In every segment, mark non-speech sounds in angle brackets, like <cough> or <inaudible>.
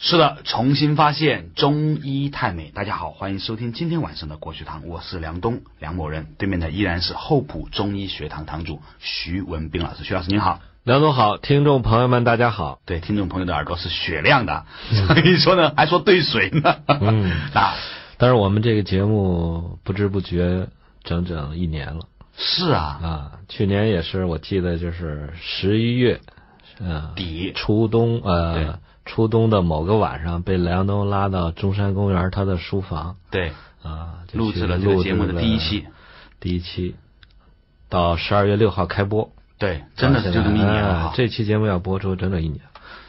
是的，重新发现中医太美。大家好，欢迎收听今天晚上的国学堂，我是梁东，梁某人。对面的依然是厚朴中医学堂堂主徐文斌老师，徐老师您好。梁总好，听众朋友们大家好。对，听众朋友的耳朵是雪亮的，<laughs> <laughs> 所以说呢，还说兑水呢。嗯，啊，但是我们这个节目不知不觉整整一年了是啊，啊，去年也是，我记得就是十一月，呃，底初冬，对呃，初冬的某个晚上，被梁东拉到中山公园他的书房。对，啊，录制了这个节目的第一期，第一期，到十二月六号开播，对，真的是就这么一年了哎。这期节目要播出整整一年，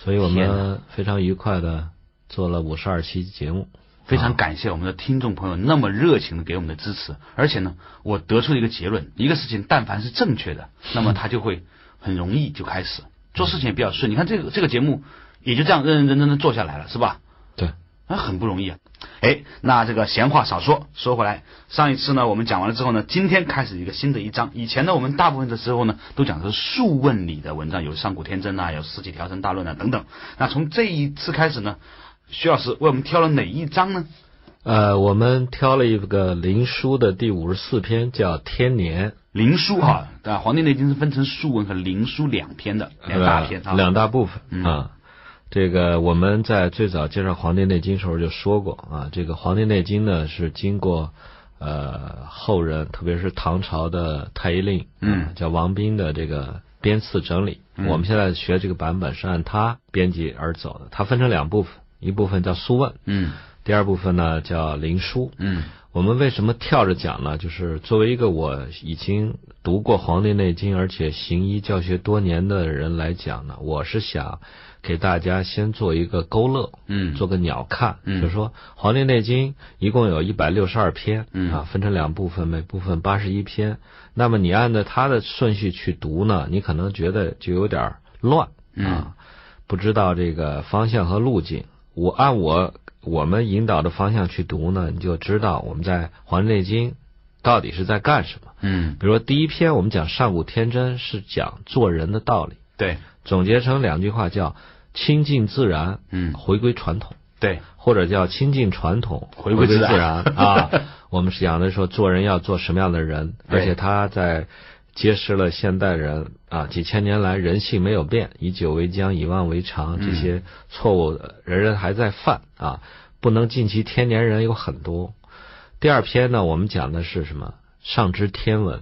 所以我们非常愉快的做了五十二期节目。非常感谢我们的听众朋友那么热情的给我们的支持，而且呢，我得出了一个结论：一个事情但凡是正确的，那么它就会很容易就开始。做事情也比较顺。你看这个这个节目也就这样认认真真的做下来了，是吧？对，那很不容易啊。哎，那这个闲话少说，说回来，上一次呢我们讲完了之后呢，今天开始一个新的一章。以前呢我们大部分的时候呢都讲的是《数问》里的文章，有上古天真啊，有四季调神大论啊等等。那从这一次开始呢，徐老师为我们挑了哪一章呢？呃，我们挑了一个灵书的第五十四篇，叫《天年灵书哈，啊，《黄帝内经》是分成《素问》和灵书两篇的，》，两大篇啊。呃两大部分、嗯啊。这个我们在最早介绍《黄帝内经》时候就说过啊，这个《黄帝内经》呢是经过呃后人，特别是唐朝的太医令，嗯啊叫王斌的这个编次整理。嗯我们现在学这个版本是按他编辑而走的，它分成两部分，一部分叫《素问》，嗯第二部分呢叫《灵书》。嗯我们为什么跳着讲呢？就是作为一个我已经读过《黄帝内经》，而且行医教学多年的人来讲呢，我是想给大家先做一个勾勒，嗯，做个鸟瞰，嗯。就是说《黄帝内经》一共有一百六十二篇，嗯。啊，分成两部分，每部分八十一篇。那么你按照它的顺序去读呢，你可能觉得就有点乱嗯。啊，不知道这个方向和路径。我按我我们引导的方向去读呢，你就知道我们在《黄帝内经》到底是在干什么。嗯，比如说第一篇我们讲上古天真，是讲做人的道理，对，总结成两句话叫亲近自然，嗯回归传统。对，或者叫亲近传统，回回归自然啊。<laughs> 我们是讲的说做人要做什么样的人，而且他在揭示了现代人啊几千年来人性没有变，以酒为浆，以妄为常，嗯这些错误人人还在犯啊，不能尽其天年人有很多。第二篇呢，我们讲的是什么？上知天文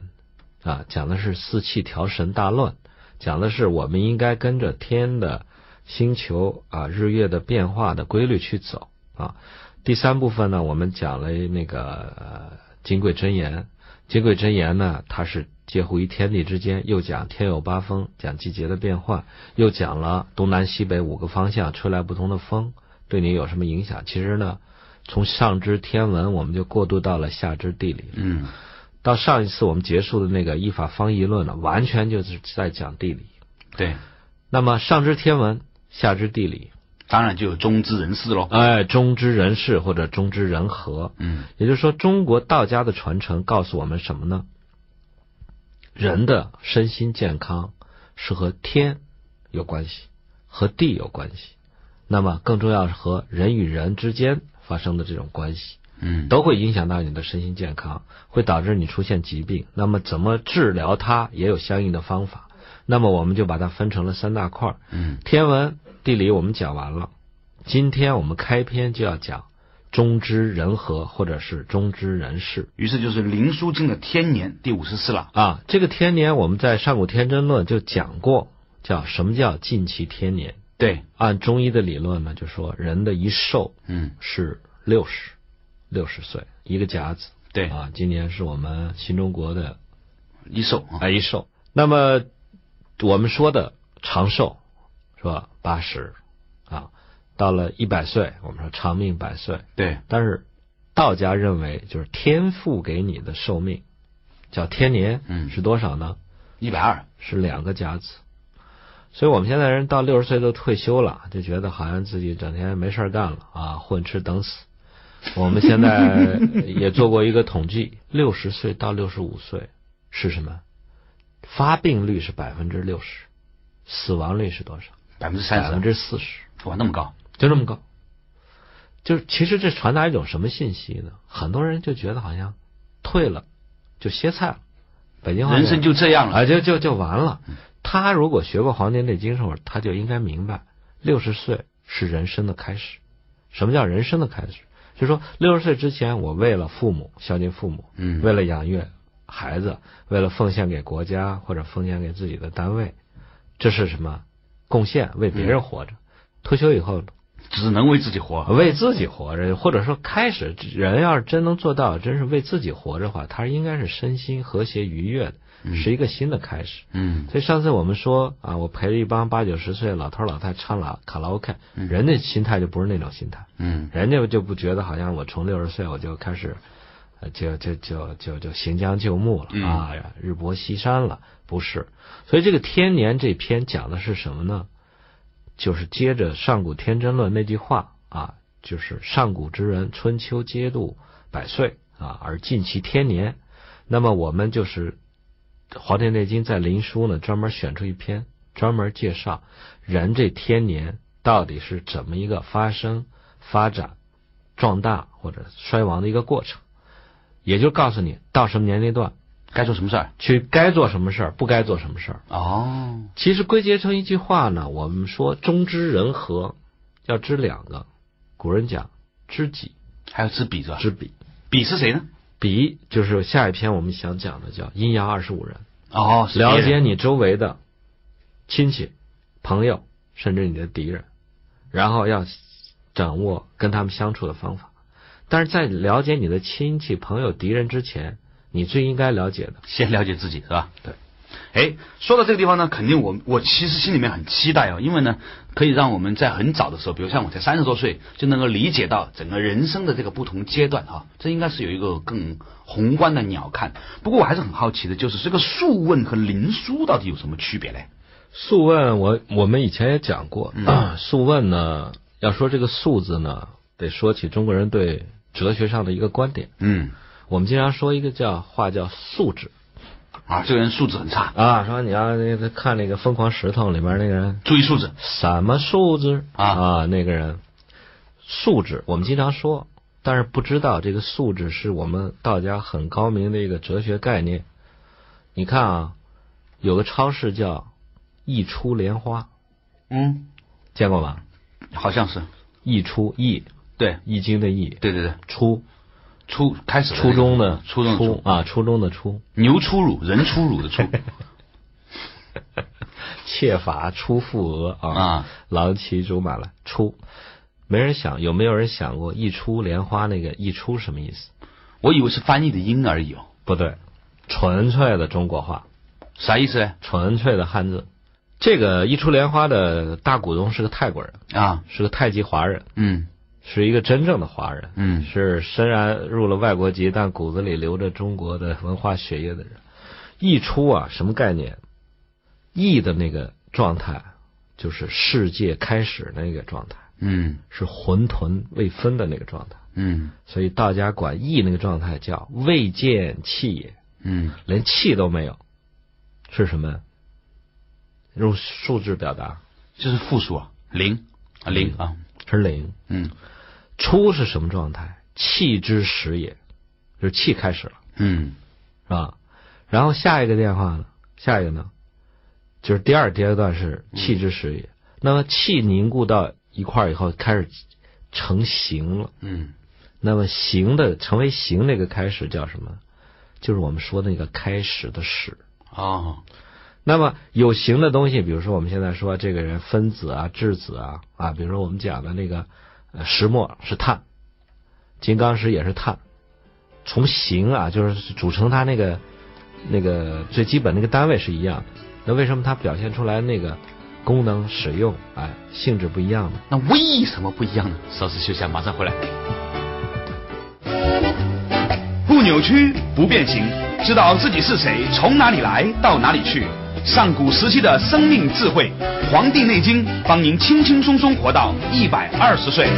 啊，讲的是四气调神大乱，讲的是我们应该跟着天的星球啊、日月的变化的规律去走啊。第三部分呢，我们讲了那个呃金匮真言。金匮真言呢，它是介乎于天地之间，又讲天有八风，讲季节的变化，又讲了东南西北五个方向吹来不同的风，对你有什么影响？其实呢，从上知天文，我们就过渡到了下知地理。嗯到上一次我们结束的那个依法方议论呢，完全就是在讲地理。对，那么上知天文，下知地理，当然就有中之人士喽。哎，中知人事或者中知人和。嗯也就是说，中国道家的传承告诉我们什么呢？人的身心健康是和天有关系，和地有关系。那么更重要是和人与人之间发生的这种关系，嗯，都会影响到你的身心健康，会导致你出现疾病。那么怎么治疗它，也有相应的方法。那么我们就把它分成了三大块儿。嗯天文、地理我们讲完了，今天我们开篇就要讲中之人和，或者是中之人事于是就是《灵书经》的天年第五十四了。啊。这个天年我们在上古天真论就讲过，叫什么叫近期天年？对，按中医的理论呢，就说人的一寿嗯是六十，六十岁一个甲子对，啊。今年是我们新中国的一寿啊，哎一寿。那么我们说的长寿是吧？八十啊，到了一百岁，我们说长命百岁。对，但是道家认为，就是天赋给你的寿命叫天年，嗯是多少呢？一百二。是两个甲子。所以我们现在人到六十岁都退休了，就觉得好像自己整天没事儿干了啊，混吃等死。我们现在 <laughs> 也做过一个统计，六十岁到六十五岁是什么？发病率是百分之六十，死亡率是多少？百分之三十百分，之四十，哇，那么高。就这么高就是其实这传达一种什么信息呢？很多人就觉得好像退了就歇菜了，北京话人生就这样了。啊，就就就完了。他如果学过《黄帝内经》时候，他就应该明白，六十岁是人生的开始。什么叫人生的开始？就是说，六十岁之前，我为了父母孝敬父母，嗯为了养育孩子，为了奉献给国家或者奉献给自己的单位，这是什么贡献？为别人活着。退休以后，只能为自己活。为自己活着，或者说开始人要是真能做到，真是为自己活着的话，他应该是身心和谐愉悦的，是一个新的开始。嗯所以上次我们说啊，我陪着一帮八九十岁老头老太唱了卡拉 OK，人家心态就不是那种心态，嗯人家就不觉得好像我从六十岁我就开始，呃就就就就就行将就木了、嗯啊，日薄西山了，不是。所以这个天年这篇讲的是什么呢？就是接着上古天真论那句话啊，就是上古之人春秋皆度百岁啊，而尽其天年。那么我们就是《黄帝内经》在灵书呢，专门选出一篇，专门介绍人这天年到底是怎么一个发生、发展、壮大或者衰亡的一个过程，也就告诉你到什么年龄段该做什么事儿？去该做什么事儿，不该做什么事儿。哦，其实归结成一句话呢，我们说中知人和，要知两个。古人讲知己还有知彼是吧？知彼，彼是谁呢？彼就是下一篇我们想讲的叫阴阳二十五人，哦，了解你周围的亲戚、朋友，甚至你的敌人，然后要掌握跟他们相处的方法。但是在了解你的亲戚、朋友、敌人之前，你最应该了解的，先了解自己是吧？对。哎，说到这个地方呢，肯定我我其实心里面很期待哦，因为呢，可以让我们在很早的时候，比如像我才三十多岁，就能够理解到整个人生的这个不同阶段哈、这应该是有一个更宏观的鸟瞰。不过我还是很好奇的，就是这个《素问》和《灵书》到底有什么区别嘞？素问我我们以前也讲过，嗯素问呢，要说这个素字呢，得说起中国人对哲学上的一个观点。嗯，我们经常说一个叫话叫素质啊，这个人素质很差，啊，说你要那个看那个《疯狂石头》里面那个人注意素质。什么素质啊啊那个人素质，我们经常说，但是不知道这个素质是我们道家很高明的一个哲学概念。你看啊，有个超市叫一出莲花，嗯，见过吧？好像是。易出易对。易经的易。对对对，初初开始初中的初中的初，啊，初中的初，牛初乳，人初乳的初 <laughs> 切法出腹额啊，啊，狼骑竹马来出。没人想，有没有人想过一出莲花那个一出什么意思？我以为是翻译的音而已哦。不对，纯粹的中国话，啥意思？纯粹的汉字。这个一出莲花的大股东是个泰国人，啊，是个太极华人，嗯是一个真正的华人，嗯是虽然入了外国籍，但骨子里流着中国的文化血液的人。溢出啊，什么概念？溢的那个状态，就是世界开始那个状态，嗯是混沌未分的那个状态。嗯所以道家管溢那个状态叫未见气也，嗯连气都没有，是什么？用数字表达就是负数啊，零啊零啊，是零。嗯出是什么状态？气之始也，就是气开始了，嗯是吧？然后下一个变化呢？下一个呢？就是第二阶段是气之始也。那么气凝固到一块儿以后，开始成形了。嗯那么形的成为形那个开始叫什么？就是我们说的那个开始的始。哦那么有形的东西，比如说我们现在说这个人分子啊、质子啊啊，比如说我们讲的那个呃石墨是碳，金刚石也是碳。从形啊，就是组成它那个那个最基本那个单位是一样的。那为什么它表现出来那个功能使用哎性质不一样呢？那为什么不一样呢？稍事休息，马上回来。不扭曲，不变形，知道自己是谁，从哪里来，到哪里去。上古时期的生命智慧，《黄帝内经》帮您轻轻松松活到一百二十岁。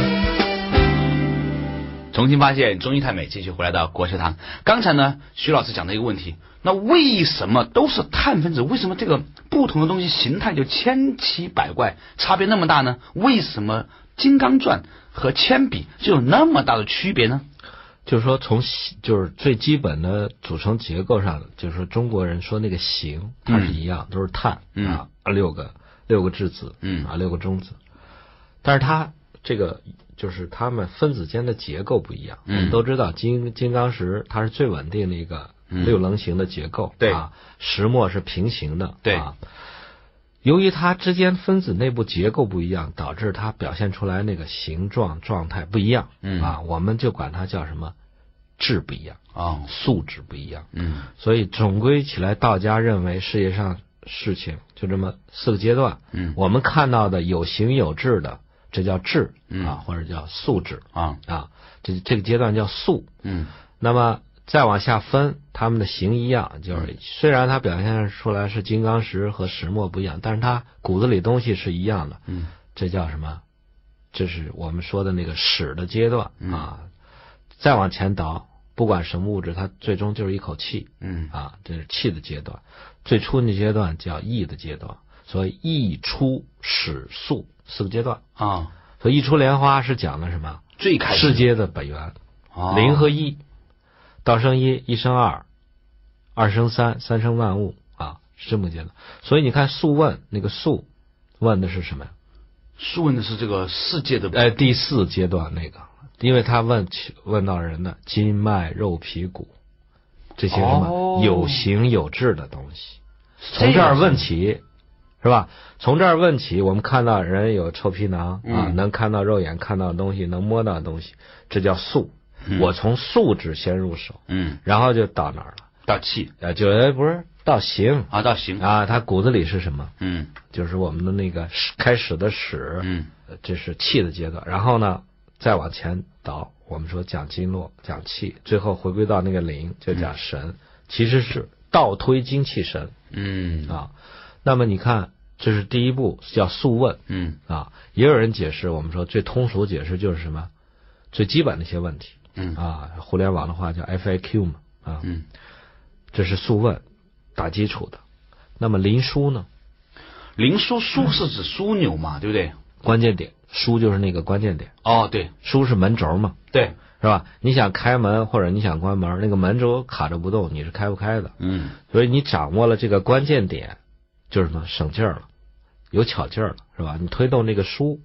重新发现中医太美，继续回来到国学堂。刚才呢，徐老师讲的一个问题，那为什么都是碳分子？为什么这个不同的东西形态就千奇百怪，差别那么大呢？为什么金刚钻和铅笔就有那么大的区别呢？就是说从形就是最基本的组成结构上，就是说中国人说那个形，它是一样，都是碳嗯。啊，六个六个质子，嗯。啊，六个中子，但是它这个就是它们分子间的结构不一样。嗯我们都知道金金刚石它是最稳定的一个嗯。六棱形的结构，对。啊，石墨是平行的，对。啊。由于它之间分子内部结构不一样，导致它表现出来那个形状状态不一样，嗯啊，我们就管它叫什么质不一样，哦，素质不一样。嗯所以总归起来，道家认为世界上事情就这么四个阶段。嗯我们看到的有形有质的，这叫质嗯啊，或者叫素质啊啊，这这个阶段叫素。嗯那么再往下分，它们的形一样，就是虽然它表现出来是金刚石和石墨不一样，但是它骨子里东西是一样的。嗯这叫什么？这是我们说的那个始的阶段嗯啊。再往前倒，不管什么物质，它最终就是一口气嗯啊，这是气的阶段。最初那阶段叫意的阶段，所以意出始素四个阶段。啊，所以一出莲花是讲的什么？最开始世界的本源，哦零和一，道生一，一生二，二生三，三生万物啊，是这么个阶段。所以你看《素问》那个“素”，问的是什么呀？素问的是这个世界的哎，第四阶段那个，因为他问起问到人的筋脉、肉皮骨这些什么、哦有形有质的东西，从这儿问起，是吧？从这儿问起，我们看到人有臭皮囊啊，嗯能看到肉眼看到的东西，能摸到的东西，这叫素。嗯我从素质先入手，嗯然后就到哪儿了？到气啊，就哎不是到形啊到形啊，他骨子里是什么？嗯就是我们的那个始开始的始，嗯呃这是气的阶段。然后呢，再往前倒，我们说讲经络、讲气，最后回归到那个灵，就讲神，其实是倒推精气神嗯啊。那么你看，这是第一步，叫素问嗯啊。也有人解释，我们说最通俗解释就是什么？最基本的一些问题嗯啊，互联网的话叫 FAQ 嘛啊，嗯这是素问打基础的。那么灵枢呢？灵枢枢是指枢纽嘛，对不对？关键点，枢就是那个关键点，哦对枢是门轴嘛。对是吧？你想开门或者你想关门，那个门轴卡着不动，你是开不开的。嗯所以你掌握了这个关键点，就是什么省劲儿了，有巧劲儿了，是吧？你推动这个枢，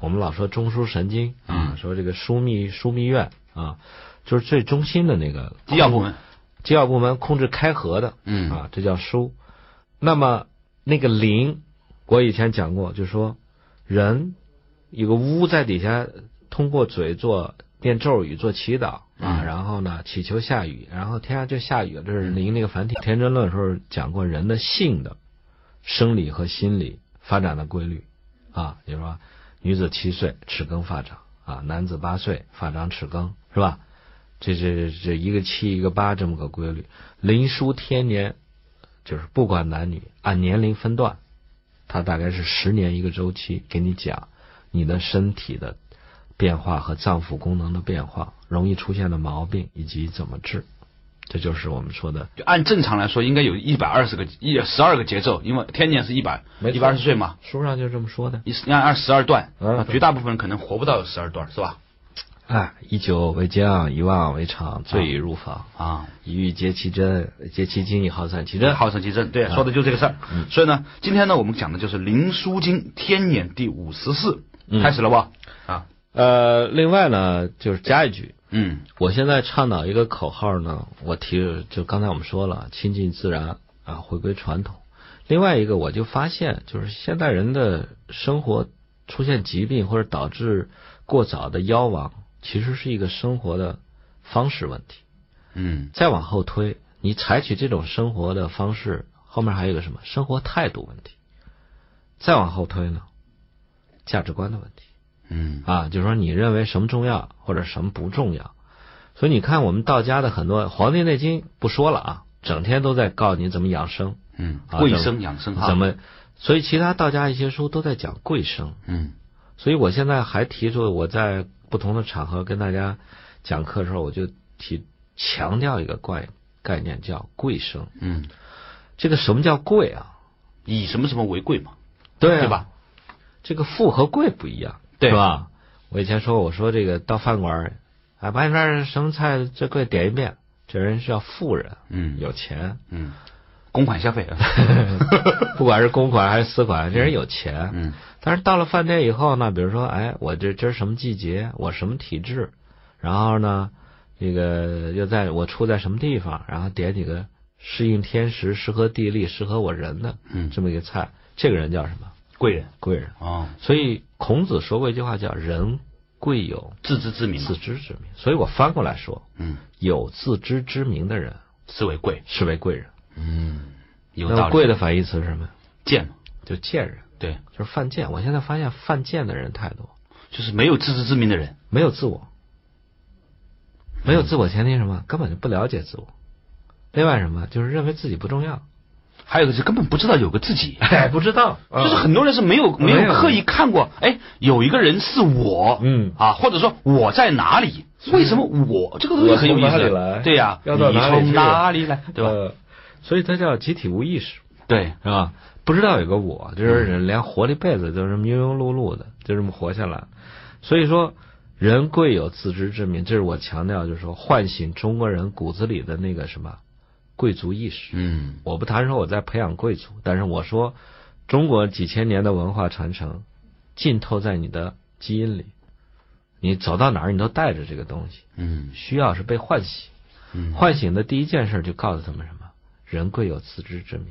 我们老说中枢神经啊，嗯说这个枢密枢密院啊，就是最中心的那个机要部门机要部门控制开合的嗯啊，这叫枢。那么那个灵，我以前讲过，就是说人有个巫在底下通过嘴做念咒语、做祈祷啊，嗯然后呢祈求下雨，然后天上就下雨了。这是灵那个繁体《天真论》时候讲过人的性的生理和心理发展的规律啊，比如说女子七岁齿更发长啊，男子八岁发长齿更，是吧？这这这一个七一个八这么个规律，灵枢天年就是不管男女，按年龄分段，它大概是十年一个周期，给你讲你的身体的变化和脏腑功能的变化，容易出现的毛病以及怎么治，这就是我们说的就按正常来说，应该有一百二十个一十二个节奏，因为天年是一百一百二十岁嘛，书上就这么说的。一按按十二段，绝大部分人可能活不到十二段，是吧？哎，以酒为浆，以妄为常，醉以入房。啊，以欲竭其真，竭其精以耗散其真。耗散其真，对，说的就这个事儿。嗯所以呢，今天呢，我们讲的就是《灵枢经》天年第五十四，嗯开始了不？啊，呃，另外呢，就是加一句，嗯我现在倡导一个口号呢，我提就刚才我们说了，亲近自然啊，回归传统。另外一个，我就发现，就是现代人的生活出现疾病或者导致过早的夭亡，其实是一个生活的方式问题。嗯再往后推，你采取这种生活的方式，后面还有一个什么生活态度问题。再往后推呢，价值观的问题。嗯啊，就是说你认为什么重要或者什么不重要。所以你看，我们道家的很多《黄帝内经》不说了啊，整天都在告诉你怎么养生，嗯，啊贵生养生啊，怎么，所以其他道家一些书都在讲贵生。嗯所以我现在还提出，我在不同的场合跟大家讲课的时候，我就提强调一个概概念，叫贵生。嗯，这个什么叫贵啊？以什么什么为贵嘛？对啊对吧？这个富和贵不一样，对是吧？我以前说，我说这个到饭馆把你这儿什么菜最贵点一遍，这人是要富人，嗯有钱，嗯，公款消费，<laughs> 不管是公款还是私款，这人有钱。嗯但是到了饭店以后呢，比如说，哎，我这今儿什么季节，我什么体质，然后呢，这个又在我处在什么地方，然后点几个适应天时、适合地利、适合我人的嗯，这么一个菜，这个人叫什么？贵人贵人。哦，所以孔子说过一句话叫“人贵有自知之明自，知之明”，所以我翻过来说，嗯，有自知之明的人是为贵，是为贵人。嗯，有那道理。么贵的反义词是什么？贱嘛，就贱人，对，就是犯贱。我现在发现犯贱的人太多，就是没有自知之明的人，没有自我，没有自我前提什么？根本就不了解自我。另外什么？就是认为自己不重要，还有一个是根本不知道有个自己。哎，不知道，<laughs> 就是很多人是没有没没有有刻意看过，哎，有一个人是我，嗯啊，或者说我在哪里？为什么我这个东西很有意思？对呀，你从哪里来？对吧？呃，所以它叫集体无意识。对，是吧？不知道有个我，就是人连活了一辈子就这么庸庸碌碌的，就这么活下来。所以说，人贵有自知之明，这是我强调，就是说唤醒中国人骨子里的那个什么贵族意识。嗯我不谈说我在培养贵族，但是我说中国几千年的文化传承浸透在你的基因里，你走到哪儿你都带着这个东西，嗯需要是被唤醒。嗯，唤醒的第一件事就告诉他们什么？人贵有自知之明，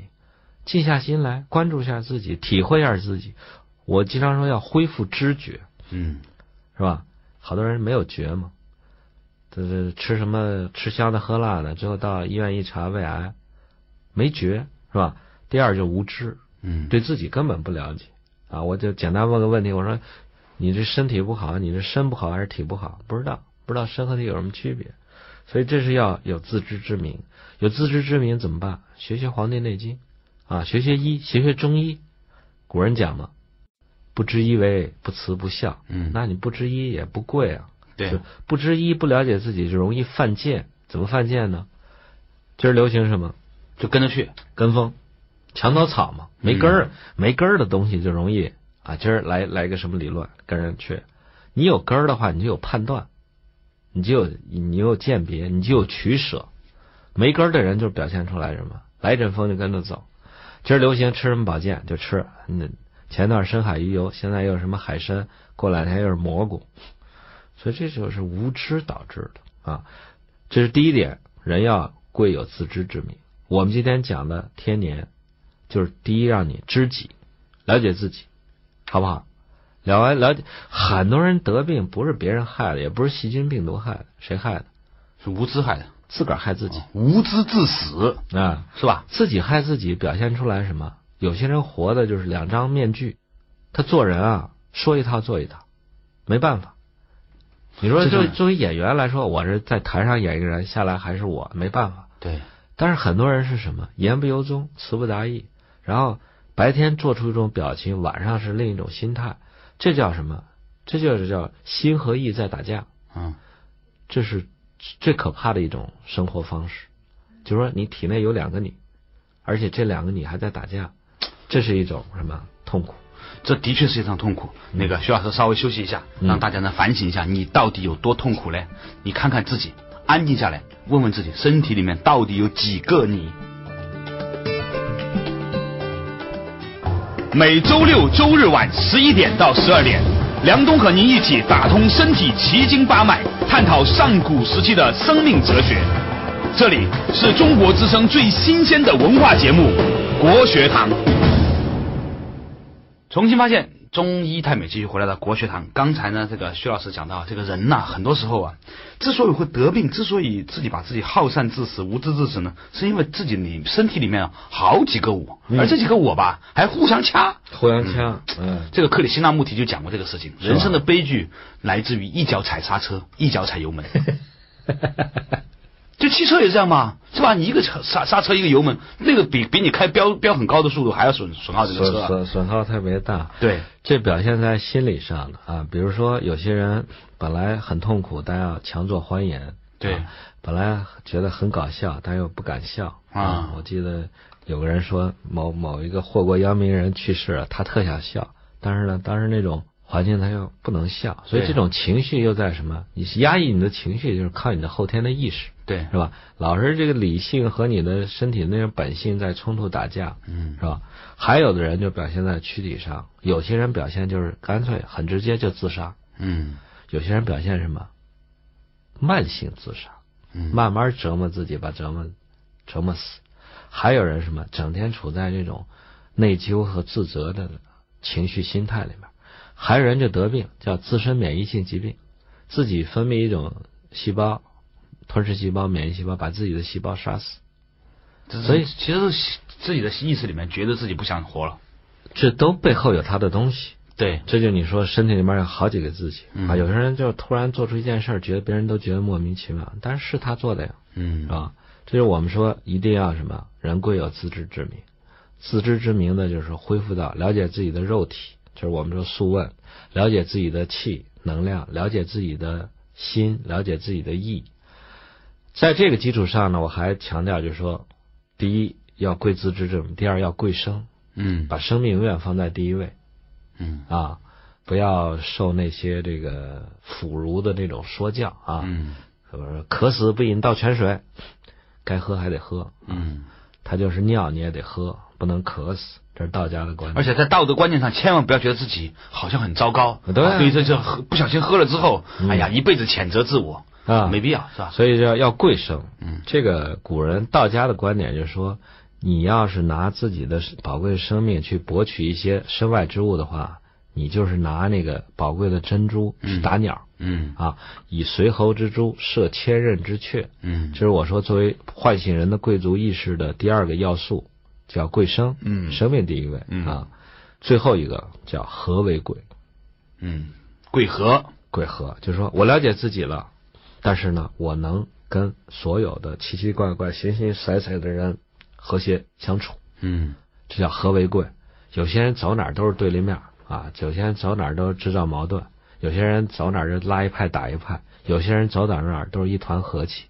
静下心来关注一下自己，体会一下自己。我经常说要恢复知觉，嗯是吧？好多人没有觉嘛，这这吃什么吃香的喝辣的，最后到医院一查胃癌，没觉是吧？第二就无知，嗯，对自己根本不了解啊！我就简单问个问题，我说你这身体不好，你这身不好还是体不好？不知道，不知道身和体有什么区别，所以这是要有自知之明。有自知之明怎么办？学学《黄帝内经》啊，学学医，学学中医。古人讲嘛，不知医为不慈不孝。嗯，那你不知医也不贵啊。对，不知医不了解自己，就容易犯贱。怎么犯贱呢？今儿流行什么？就跟着去，跟风，墙头草嘛，没根儿、没根儿的东西就容易啊。今儿来来个什么理论，跟人去。你有根儿的话，你就有判断，你就有你有鉴别，你就有取舍。没根儿的人就表现出来什么？来一阵风就跟着走。今儿流行吃什么保健就吃。那，前段深海鱼油，现在又什么海参，过两天又是蘑菇，所以这就是无知导致的啊。这是第一点，人要贵有自知之明。我们今天讲的天年，就是第一让你知己，了解自己，好不好？了完了，很多人得病不是别人害的，也不是细菌病毒害的，谁害的？是无知害的，自个儿害自己无知致死，啊！是吧？自己害自己，表现出来什么？有些人活的就是两张面具，他做人啊，说一套做一套，没办法。你说作为作为演员来说，我是在台上演一个人，下来还是我，没办法。对，但是很多人是什么？言不由衷，词不达意，然后白天做出一种表情，晚上是另一种心态，这叫什么？这就是叫心和意在打架，嗯这是最可怕的一种生活方式。就是说，你体内有两个你，而且这两个你还在打架，这是一种什么痛苦？这的确是一场痛苦。那个徐老师稍微休息一下，嗯让大家呢反省一下，你到底有多痛苦嘞？你看看自己，安静下来，问问自己，身体里面到底有几个你？每周六周日晚十一点到十二点，梁冬和您一起打通身体奇经八脉，探讨上古时期的生命哲学。这里是中国之声最新鲜的文化节目《国学堂》。重新发现中医太美，继续回来到国学堂。刚才呢，这个徐老师讲到，这个人呐、很多时候啊，之所以会得病，之所以自己把自己耗散致死、无知致死呢，是因为自己里身体里面啊好几个我，而这几个我吧还互相掐。互相掐，嗯，这个克里希那穆提就讲过这个事情，人生的悲剧来自于一脚踩刹车，一脚踩油门。<laughs> 就汽车也这样嘛，是吧？你一个车刹刹车，一个油门，那个比比你开标标很高的速度还要损损耗这个车损啊。损损耗特别大。对，这表现在心理上的啊，比如说有些人本来很痛苦，但要强作欢颜。对啊本来觉得很搞笑，但又不敢笑啊我记得有个人说某某一个祸国殃民人去世了，他特想笑，但是呢，当时那种环境它又不能笑，所以这种情绪又在什么？你压抑你的情绪，就是靠你的后天的意识，对，是吧？老是这个理性和你的身体的那种本性在冲突打架，嗯是吧？还有的人就表现在躯体上，有些人表现就是干脆很直接就自杀，嗯有些人表现什么？慢性自杀，嗯慢慢折磨自己，把折磨折磨死。还有人什么？整天处在这种内疚和自责的情绪心态里面。还有人就得病，叫自身免疫性疾病，自己分泌一种细胞，吞噬细胞、免疫细胞，把自己的细胞杀死。所以其实是自己的意识里面觉得自己不想活了。这都背后有他的东西。对，这就你说身体里面有好几个自己、嗯啊，有些人就突然做出一件事儿，觉得别人都觉得莫名其妙，但是是他做的呀，嗯是吧？这就是我们说一定要什么，人贵有自知之明。自知之明的，就是恢复到了解自己的肉体，就是我们说素问，了解自己的气能量，了解自己的心，了解自己的意。在这个基础上呢，我还强调就是说，第一要贵自知之明，第二要贵生，嗯把生命永远放在第一位。嗯啊，不要受那些这个腐儒的那种说教啊，嗯是不是？渴死不饮倒泉水，该喝还得喝，嗯，他就是尿你也得喝，不能渴死，这是道家的观念。而且在道德观念上，千万不要觉得自己好像很糟糕。对啊所以这就喝不小心喝了之后，嗯哎呀，一辈子谴责自我啊没必要，是吧？所以要要贵生。嗯这个古人道家的观点就是说，你要是拿自己的宝贵生命去博取一些身外之物的话，你就是拿那个宝贵的珍珠去打鸟。嗯啊，以随侯之珠射千仞之雀，嗯这是我说作为唤醒人的贵族意识的第二个要素，叫贵生，嗯生命第一位、嗯啊。最后一个叫和为贵，嗯，贵和贵和就是说我了解自己了，但是呢，我能跟所有的奇奇怪怪、形形色色的人和谐相处，嗯这叫和为贵。有些人走哪儿都是对立面啊，有些人走哪儿都制造矛盾，有些人走哪儿就拉一派打一派，有些人走哪儿哪儿都是一团和气。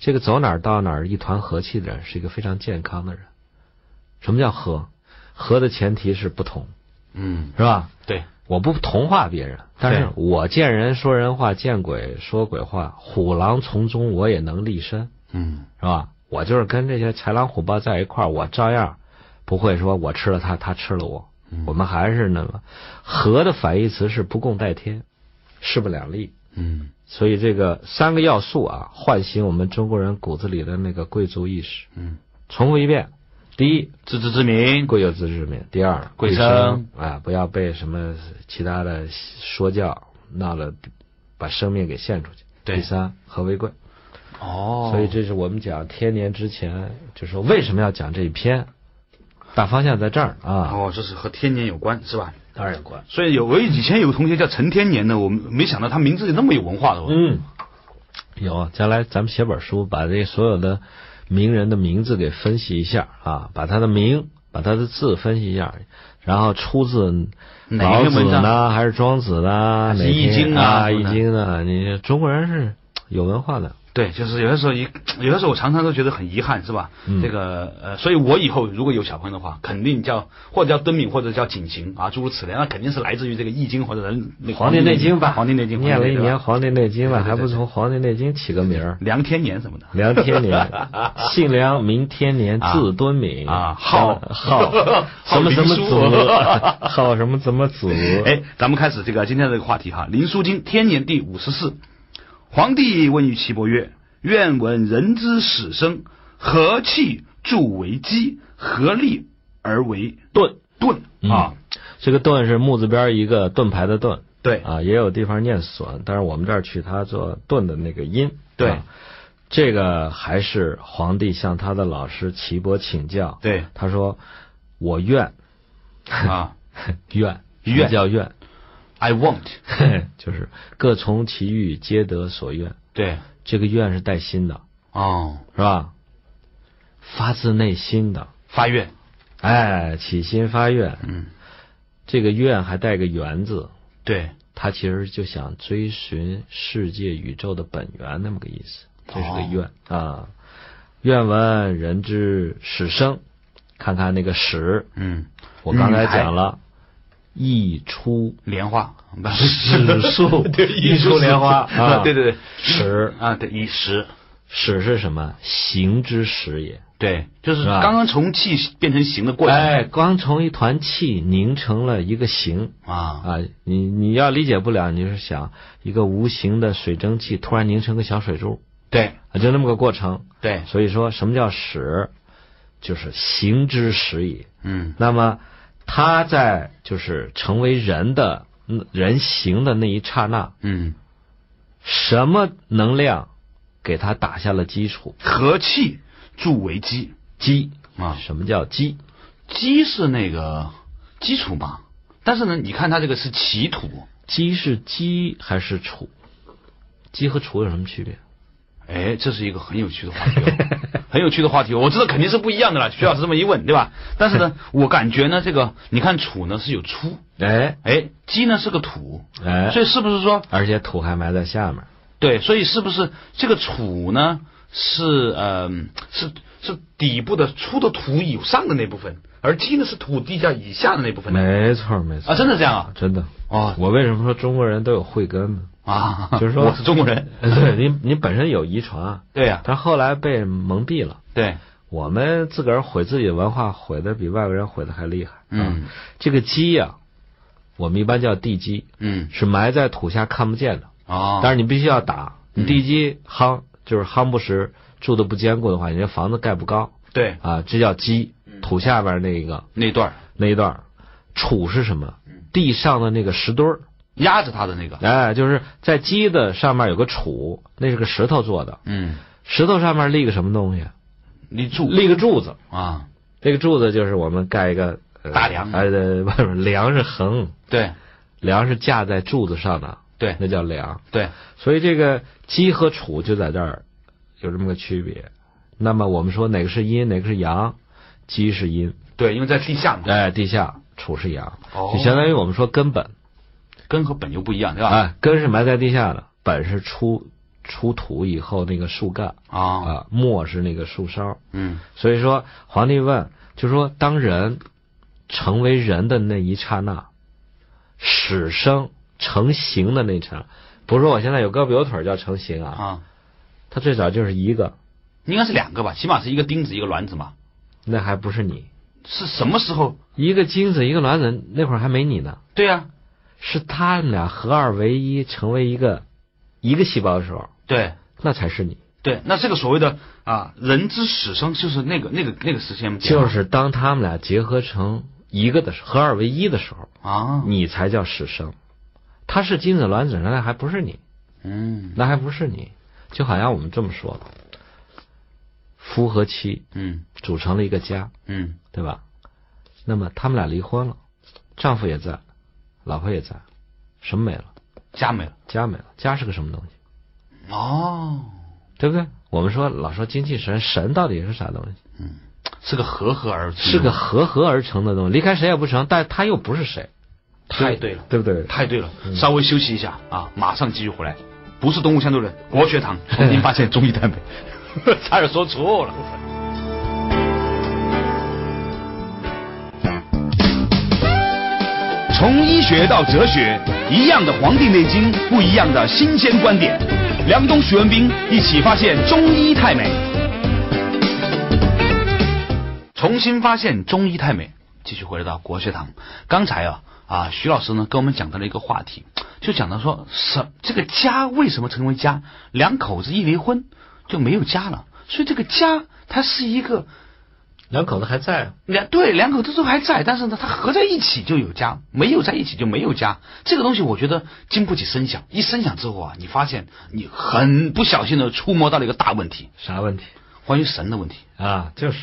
这个走哪儿到哪儿一团和气的人，是一个非常健康的人。什么叫和？和的前提是不同，嗯，是吧？对，我不同化别人，但是我见人说人话，见鬼说鬼话，虎狼从中我也能立身，嗯是吧？我就是跟这些豺狼虎豹在一块儿，我照样不会说我吃了他，他吃了我。嗯我们还是那么和的反义词是不共戴天，势不两立。嗯所以这个三个要素啊，唤醒我们中国人骨子里的那个贵族意识。嗯，重复一遍：第一，自知之明，贵有自知之明；第二，贵生生啊，不要被什么其他的说教闹了，把生命给献出去。对第三，和为贵。哦，所以这是我们讲天年之前，就说为什么要讲这一篇，大方向在这儿啊，哦，这是和天年有关，是吧？当然有关。所以有我以前有个同学叫陈天年的，我没想到他名字里那么有文化的。嗯，有，将来咱们写本书，把这所有的名人的名字给分析一下啊，把他的名，把他的字分析一下，然后出自哪老子呢，还是庄子呢，易经啊啊，易经啊？你中国人是有文化的。对，就是有的时候一，有的时候我常常都觉得很遗憾，是吧？嗯这个呃，所以我以后如果有小朋友的话，肯定叫或者叫敦敏，或者叫景行啊，诸如此类，那肯定是来自于这个易经或者人那个黄帝内经吧，黄帝内经念了一年《黄黄帝内经》了，对对对还不从《黄帝内经》起个名儿？梁天年什么的。梁天年，<laughs> 姓梁，名天年，啊字敦敏啊号号 <laughs> 号什么什么林书祖，<laughs> 号什么什么祖？哎，咱们开始这个今天这个话题哈，《林书经》天年第五十四。皇帝问于岐伯曰：“愿闻人之始生，何气助为基？何力而为盾盾？”啊，这个盾是木字边一个盾牌的盾对，啊，也有地方念损，但是我们这儿取它做盾的那个音。对。啊这个还是皇帝向他的老师岐伯请教。对。他说：“我愿。啊。<laughs> 愿愿。叫愿，，I won't，<laughs> 就是各从其欲，皆得所愿。对，这个愿是带心的，哦，是吧？发自内心的，发愿，哎，起心发愿。嗯，这个愿还带个缘字，对，他其实就想追寻世界宇宙的本源那么个意思，这是个愿、啊。愿闻人之始生，看看那个始，嗯，我刚才讲了，一出莲花，不史树 <laughs> 对，一出莲花啊对对对，始啊，对，以时，始是什么？形之始也。对，就是刚刚从气变成形的过程。哎，刚从一团气凝成了一个形啊，啊！你你要理解不了，你就是想一个无形的水蒸气突然凝成个小水珠，对啊，就那么个过程。对，所以说什么叫始？就是形之始也。嗯那么他在就是成为人的嗯人形的那一刹那，嗯，什么能量给他打下了基础？和气助为基基啊，什么叫基？基是那个基础嘛，但是呢，你看它这个是其土，基是基还是处？基和处有什么区别？哎，这是一个很有趣的话题、哦，<laughs> 很有趣的话题。我知道肯定是不一样的了，<laughs> 徐老师这么一问，对吧？但是呢，<laughs> 我感觉呢，这个你看土呢是有出，哎哎，鸡呢是个土，哎，所以是不是说而且土还埋在下面。对？所以是不是这个土呢是呃是是底部的出的土以上的那部分，而鸡呢是土地下以下的那部分没错，没错啊？真的这样啊？真的。哦我为什么说中国人都有慧根呢？啊，<laughs> 就是说我是中国人，<laughs> 对你，你本身有遗传，<laughs> 对呀、但后来被蒙蔽了。对，我们自个儿毁自己的文化，毁的比外国人毁的还厉害。嗯啊，这个基呀、我们一般叫地基，嗯是埋在土下看不见的。哦，但是你必须要打，你嗯地基夯就是夯不实，住的不坚固的话，你这房子盖不高对啊，这叫基。土下边那个那段那一段儿，杵是什么？嗯地上的那个石墩儿，压着它的那个，哎，就是在鸡的上面有个杵，那是个石头做的，嗯，石头上面立个什么东西？立柱。立个柱子，啊，这个柱子就是我们盖一个、呃大梁。哎，对不是梁是横，对。梁是架在柱子上的，对。那叫梁。对，所以这个鸡和杵就在这儿有这么个区别。那么我们说哪个是阴，哪个是阳？鸡是阴，对，因为在地下嘛，哎，地下杵是阳，哦。就相当于我们说根本，根和本就不一样，对吧？哎，根是埋在地下的，本是出出土以后那个树干啊，啊，末是那个树梢。嗯所以说，皇帝问，就说当人成为人的那一刹那，始生成形的那一刹，不是说我现在有胳膊有腿叫成形啊，啊，它最早就是一个，应该是两个吧，起码是一个钉子一个卵子嘛。那还不是你，是什么时候？一个精子一个卵子，那会儿还没你呢，对呀、是他们俩合二为一成为一个一个细胞的时候，对。那才是你。对，那这个所谓的啊人之始生，就是那个那个那个时间点就是当他们俩结合成一个的时候，合二为一的时候，啊，你才叫始生。他是精子卵子，那还不是你，嗯。那还不是你。就好像我们这么说的，夫和妻嗯。组成了一个家，嗯。对吧？那么他们俩离婚了，丈夫也在，老婆也在，什么没了？家没了家没了。家是个什么东西？哦，对不对？我们说老说精气神，神到底是啥东西？嗯是个合合而成，是个合合而成的东西，离开谁也不成，但他又不是谁，太对了。对不对？太对了，稍微休息一下啊，马上继续回来。不是动物相对论，国学堂 <laughs> 重新发现中医太美，<laughs> 差点说错了。从医学到哲学，一样的《黄帝内经》，不一样的新鲜观点。梁冬、徐文斌一起发现中医太美，重新发现中医太美。继续回到国学堂，刚才啊啊，徐老师呢跟我们讲到了一个话题，就讲到说什这个家为什么成为家？两口子一离婚就没有家了，所以这个家它是一个两口子还在啊，两对两口子都还在，但是呢，他合在一起就有家，没有在一起就没有家。这个东西我觉得经不起声响，一声响之后啊，你发现你很不小心的触摸到了一个大问题，啥问题关于神的问题。啊？就是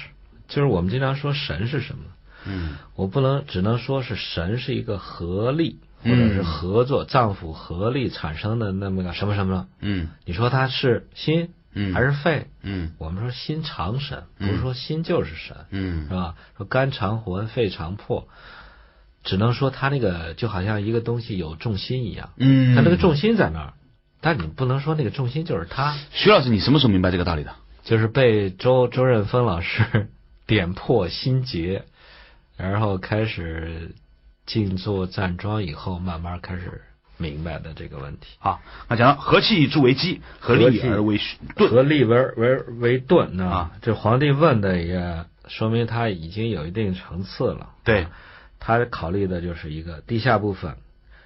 就是我们经常说神是什么？嗯我不能只能说是神是一个合力或者是合作，丈夫合力产生的那么个什么什么了？嗯你说他是心嗯还是肺？嗯我们说心常神，不嗯是说心就是神，嗯是吧？说肝常魂，肺常魄，只能说它那个就好像一个东西有重心一样，嗯它那个重心在那儿，但你不能说那个重心就是它，徐老师，你什么时候明白这个道理的？就是被周周润峰老师 <laughs> 点破心结，然后开始静坐站桩以后，慢慢开始明白的这个问题。好，那讲到和气助为基，和力而为盾。和力为为为盾啊啊！这皇帝问的也说明他已经有一定层次了。对，他考虑的就是一个地下部分，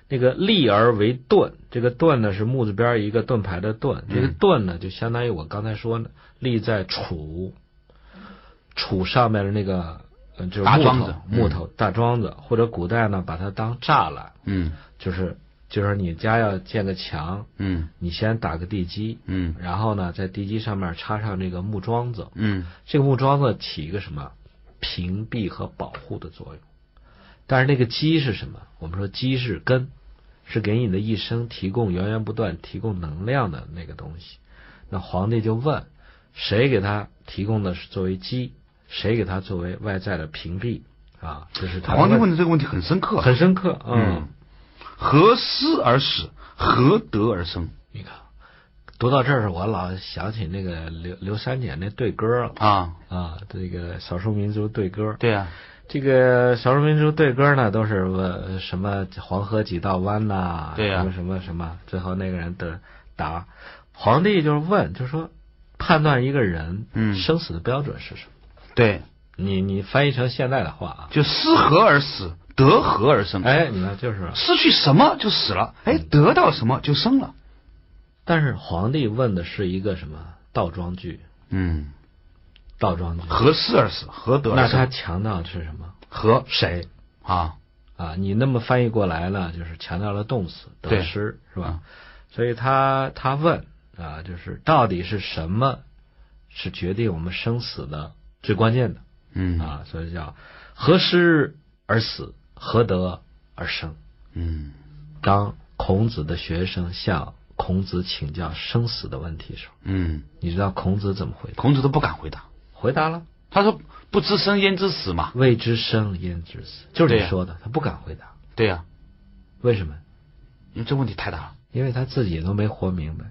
那个立而为盾，这个盾呢是木字边一个盾牌的盾，这个盾呢就相当于我刚才说的立在杵，杵上面的那个呃就是木头大桩子木头大桩子，或者古代呢把它当栅栏，嗯就是就是你家要建个墙，嗯。你先打个地基，嗯。然后呢在地基上面插上这个木桩子，嗯。这个木桩子起一个什么？屏蔽和保护的作用。但是那个基是什么？我们说基是根，是给你的一生提供源源不断提供能量的那个东西。那皇帝就问，谁给他提供的是作为基，谁给他作为外在的屏蔽？啊？这是他皇帝问的这个问题很深刻，很深刻，嗯，何思而死，何得而生？你看，读到这儿，我老想起那个刘刘三姐那对歌了。啊？啊，这个少数民族对歌。对啊，这个少数民族对歌呢，都是呃什么黄河几道弯呐、对呀。什么什么什么，最后那个人的答，皇帝就是问，就是说判断一个人嗯。生死的标准是什么？对，你你翻译成现代的话啊，就失和而死，得何而生。哎，你看就是，失去什么就死了，哎，得到什么就生了。但是皇帝问的是一个什么倒装句，嗯，倒装句，何失而死，何得那他？强调的是什么？和谁？啊？啊，你那么翻译过来呢，就是强调了动词得失，是吧？所以他他问啊，就是到底是什么是决定我们生死的最关键的嗯啊？所以叫何失而死，何德而生。嗯当孔子的学生向孔子请教生死的问题的时候，嗯，你知道孔子怎么回答？孔子都不敢回答，回答了他说不知生焉知死嘛。未知生焉知死，就是你说的，他不敢回答。对呀、为什么？因为这问题太大了。因为他自己都没活明白。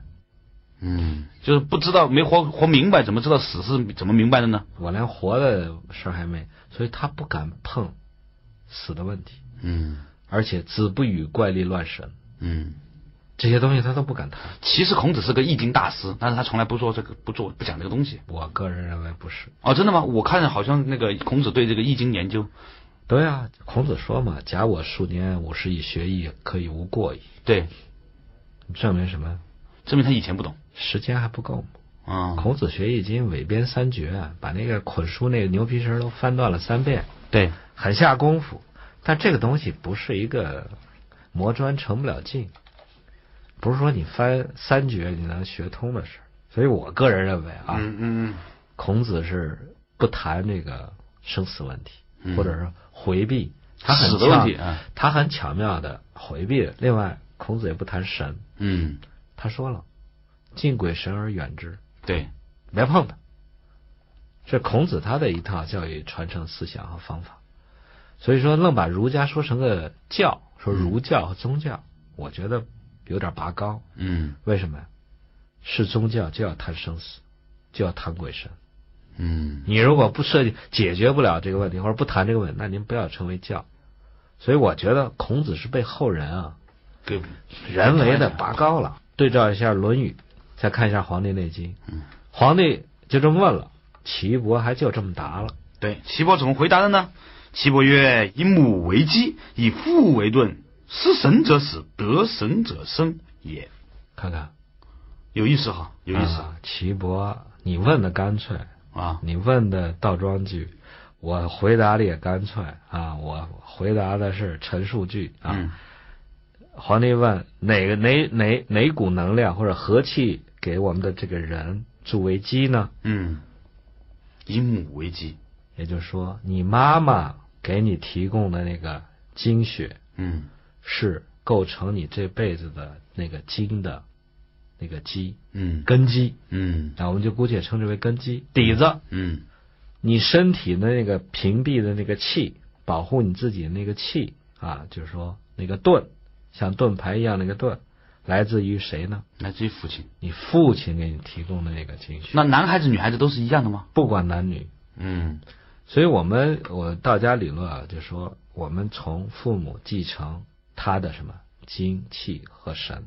嗯，就是不知道没活活明白，怎么知道死是怎么明白的呢？我连活的事儿还没，所以他不敢碰死的问题，嗯而且子不语怪力乱神嗯，这些东西他都不敢谈。其实孔子是个易经大师，但是他从来不做这个，不做不讲这个东西。我个人认为不是。哦，真的吗？我看着好像那个孔子对这个易经研究，对啊，孔子说嘛：“假我数年五十以学易，可以无过矣。对，”证明什么？证明他以前不懂。时间还不够嘛。啊、孔子学易经，伪编三绝，把那个捆书那个牛皮绳都翻断了三遍，对，很下功夫。但这个东西不是一个磨砖成不了镜，不是说你翻三绝你能学通的事儿。所以我个人认为啊，嗯嗯孔子是不谈这个生死问题，嗯。或者是回避，他很巧他很巧妙的回避。了。另外，孔子也不谈神，嗯，他说了：“敬鬼神而远之，对，别碰它。”这孔子他的一套教育传承思想和方法。所以说，愣把儒家说成个教，说儒教和宗教，我觉得有点拔高。嗯为什么呀？是宗教就要谈生死，就要谈鬼神。嗯你如果不设计解决不了这个问题，或者不谈这个问题，那您不要成为教。所以我觉得孔子是被后人啊给人为的拔高了。对照一下《论语》，再看一下《黄帝内经》，嗯皇帝就这么问了，岐伯还就这么答了。对，岐伯怎么回答的呢？岐伯曰：“以母为基，以父为盾，失神者死，得神者生也。看看，”有意思哈，有意思啊岐伯，你问的干脆，啊。你问的倒装句，我回答的也干脆啊，我回答的是陈述句啊。嗯皇帝问哪个哪哪哪股能量或者和气给我们的这个人助为基呢？嗯，以母为基。也就是说，你妈妈给你提供的那个精血嗯。是构成你这辈子的那个精的那个基嗯。根基，嗯。那我们就姑且称之为根基。底子。嗯。你身体的那个屏蔽的那个气，保护你自己的那个气啊，就是说那个盾，像盾牌一样那个盾，来自于谁呢？来自于父亲。你父亲给你提供的那个情绪，那男孩子女孩子都是一样的吗？不管男女。嗯所以我们我道家理论啊，就说我们从父母继承他的什么精气和神。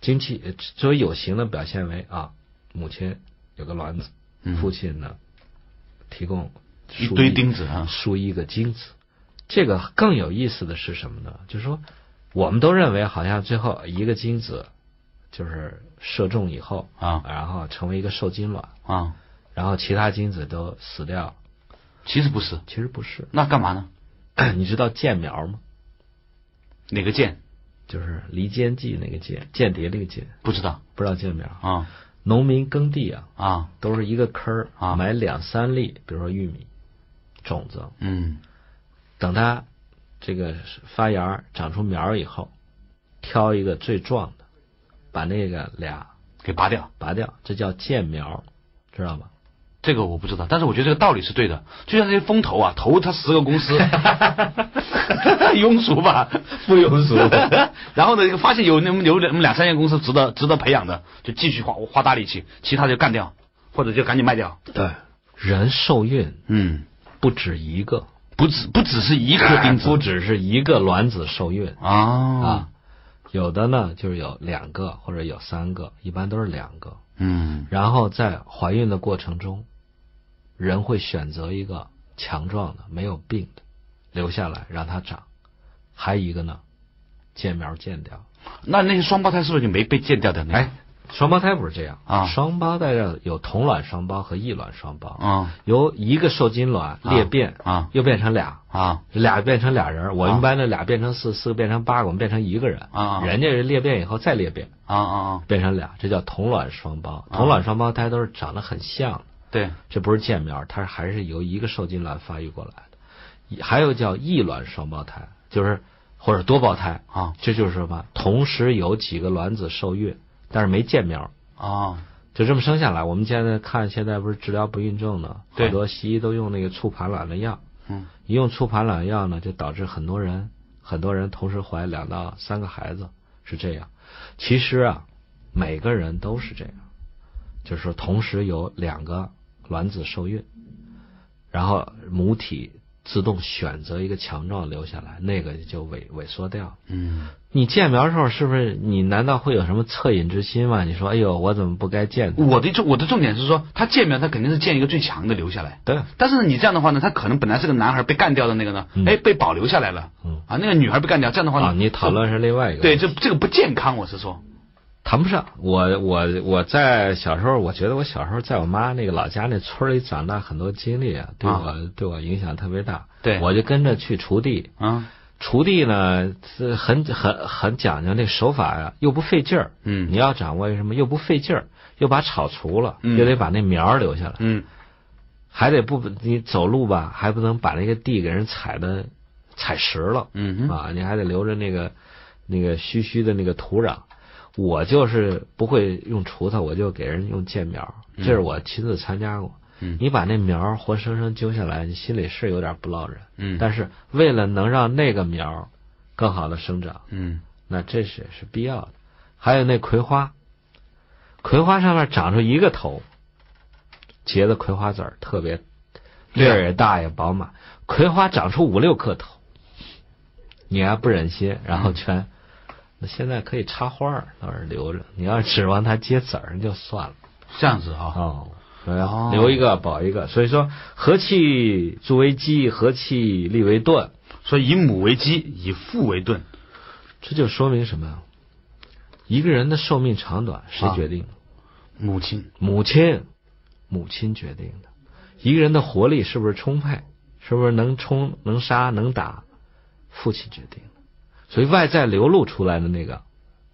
精气呃作为有形的表现为啊，母亲有个卵子，嗯父亲呢提供一堆钉子啊，输一个精子。这个更有意思的是什么呢？就是说，我们都认为好像最后一个精子就是射中以后啊。然后成为一个受精卵，啊，然后其他精子都死掉。其实不是，其实不是，那干嘛呢？<clears throat> 你知道间苗吗？哪个间？就是离间计那个间，间谍那个间，不知道。不知道间苗。啊。农民耕地啊，啊，都是一个坑儿啊。买两三粒，比如说玉米种子，嗯。等它这个发芽长出苗以后，挑一个最壮的，把那个俩给拔掉。拔掉，这叫间苗，知道吗？这个我不知道，但是我觉得这个道理是对的。就像那些风投啊，投他十个公司，<laughs> 庸俗吧？不庸俗 <laughs> 然后呢，发现有那么有两两三家公司值得值得培养的，就继续花花大力气，其他就干掉，或者就赶紧卖掉。对，人受孕嗯，不止一个，不只不只是一颗钉子 <laughs> 不只是一个卵子受孕啊啊，有的呢就是有两个或者有三个，一般都是两个。嗯然后在怀孕的过程中，人会选择一个强壮的、没有病的留下来让它长，还有一个呢，间苗间掉。那那些双胞胎是不是就没被见掉的？哎，双胞胎不是这样啊双胞胎上有同卵双胞和异卵双胞，啊由一个受精卵裂变啊又变成俩，啊俩变成俩人儿。我啊们班的俩变成四，四个变成八个，我们变成一个人。啊啊人家是裂变以后再裂变啊啊！变成俩，这叫同卵双胞。啊同卵双胞胎都是长得很像的。对，这不是间苗，它还是由一个受精卵发育过来的。还有叫异卵双胞胎，就是或者多胞胎啊，这就是什么？同时有几个卵子受孕，但是没见苗，啊。就这么生下来。我们现在看，现在不是治疗不孕症呢，对。好多西医都用那个促排卵的药，嗯。一用促排卵药呢，就导致很多人很多人同时怀两到三个孩子，是这样。其实啊，每个人都是这样，就是说同时有两个卵子受孕，然后母体自动选择一个强壮留下来，那个就萎萎缩掉。嗯你建苗的时候，是不是你难道会有什么恻隐之心吗？你说，哎呦，我怎么不该建？我的重我的重点是说，他建苗他肯定是建一个最强的留下来。对，但是呢，你这样的话呢，他可能本来是个男孩被干掉的那个呢，嗯哎，被保留下来了。嗯啊，那个女孩被干掉，这样的话呢，啊，你讨论是另外一个对，这这个不健康，我是说。谈不上。我我我在小时候，我觉得我小时候在我妈那个老家那村里长大，很多经历啊，对我、对我影响特别大。对我就跟着去锄地，啊，锄地呢是很很很讲究，那手法呀、又不费劲儿。嗯你要掌握什么又不费劲儿，又把草除了，嗯又得把那苗留下来，嗯还得不你走路吧，还不能把那个地给人踩的踩实了。嗯啊，你还得留着那个那个虚虚的那个土壤。我就是不会用锄头，我就给人用剑苗，这是我亲自参加过。嗯。你把那苗活生生揪下来，你心里是有点不落忍，嗯，但是为了能让那个苗更好的生长，嗯。那这是是必要的。还有那葵花，葵花上面长出一个头，结的葵花籽儿特别粒儿也大也饱满，葵花长出五六颗头，你还不忍心，然后全，那现在可以插花儿，倒是留着。你要指望它结籽儿就算了这样子啊。哦。哦留一个保一个，所以说和气助为基，和气立为盾，所以以母为基，以父为盾。这就说明什么？一个人的寿命长短谁啊决定的？母亲。母亲，母亲决定的。一个人的活力是不是充沛，是不是能冲、能杀、能打，父亲决定的。所以外在流露出来的那个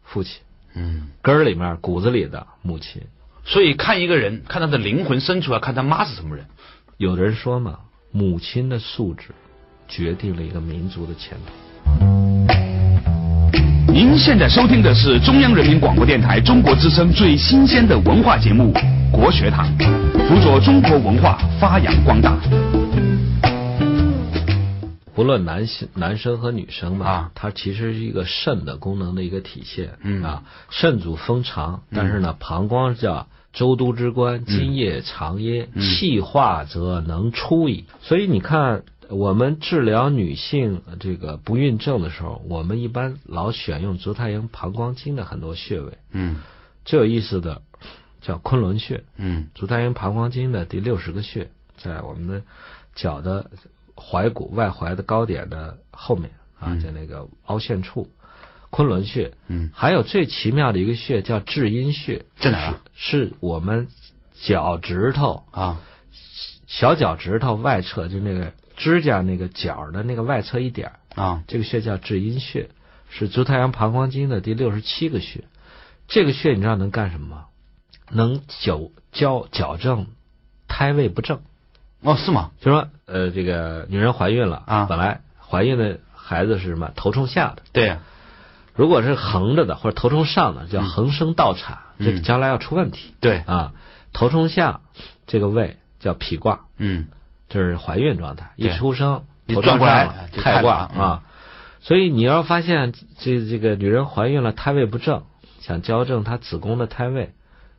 父亲，嗯，根儿里面、骨子里的母亲。所以看一个人，看他的灵魂深处，要看他妈是什么人。有的人说嘛，母亲的素质决定了一个民族的前途。您现在收听的是中央人民广播电台中国之声最新鲜的文化节目《国学堂》，辅佐中国文化发扬光大。不论男性、男生和女生吧，啊它其实是一个肾的功能的一个体现。嗯啊，肾主封肠，但是呢，膀胱叫周都之官，津液藏焉，嗯气化则能出矣。所以你看，我们治疗女性这个不孕症的时候，我们一般老选用足太阳膀胱经的很多穴位。嗯最有意思的叫昆仑穴，嗯足太阳膀胱经的第六十个穴，在我们的脚的踝骨外踝的高点的后面啊，嗯在那个凹陷处，昆仑穴。嗯，还有最奇妙的一个穴叫至阴穴，在哪儿啊？是是我们脚趾头啊小脚趾头外侧，就那个指甲那个角的那个外侧一点，啊这个穴叫至阴穴，是足太阳膀胱经的第六十七个穴。这个穴你知道能干什么吗？能矫矫矫正胎位不正。哦是吗？就说呃，这个女人怀孕了啊。本来怀孕的孩子是什么？头冲下的，对。呀如果是横着的或者头冲上的，叫嗯。横生倒产，嗯。这个将来要出问题。对。啊。头冲下这个位叫脾卦，嗯。这是怀孕状态，一出生一头转过来冲上了太卦啊。所以你要发现这这个女人怀孕了，胎位不正，想矫正她子宫的胎位，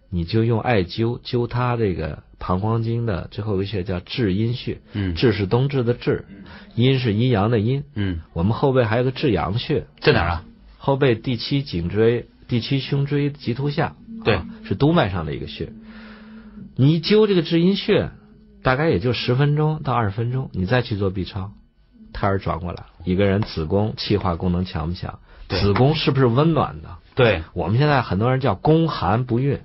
你就用艾灸灸她这个膀胱经的最后一个穴叫至阴穴，嗯至是冬至的至，阴是阴阳的阴。嗯，我们后背还有个至阳穴，在哪儿啊？后背第七颈椎、第七胸椎棘突下，对啊是督脉上的一个穴。你一灸这个至阴穴，大概也就十分钟到二十分钟，你再去做 B 超，胎儿转过来，一个人子宫气化功能强不强？对子宫是不是温暖的？对我们现在很多人叫宫寒不孕，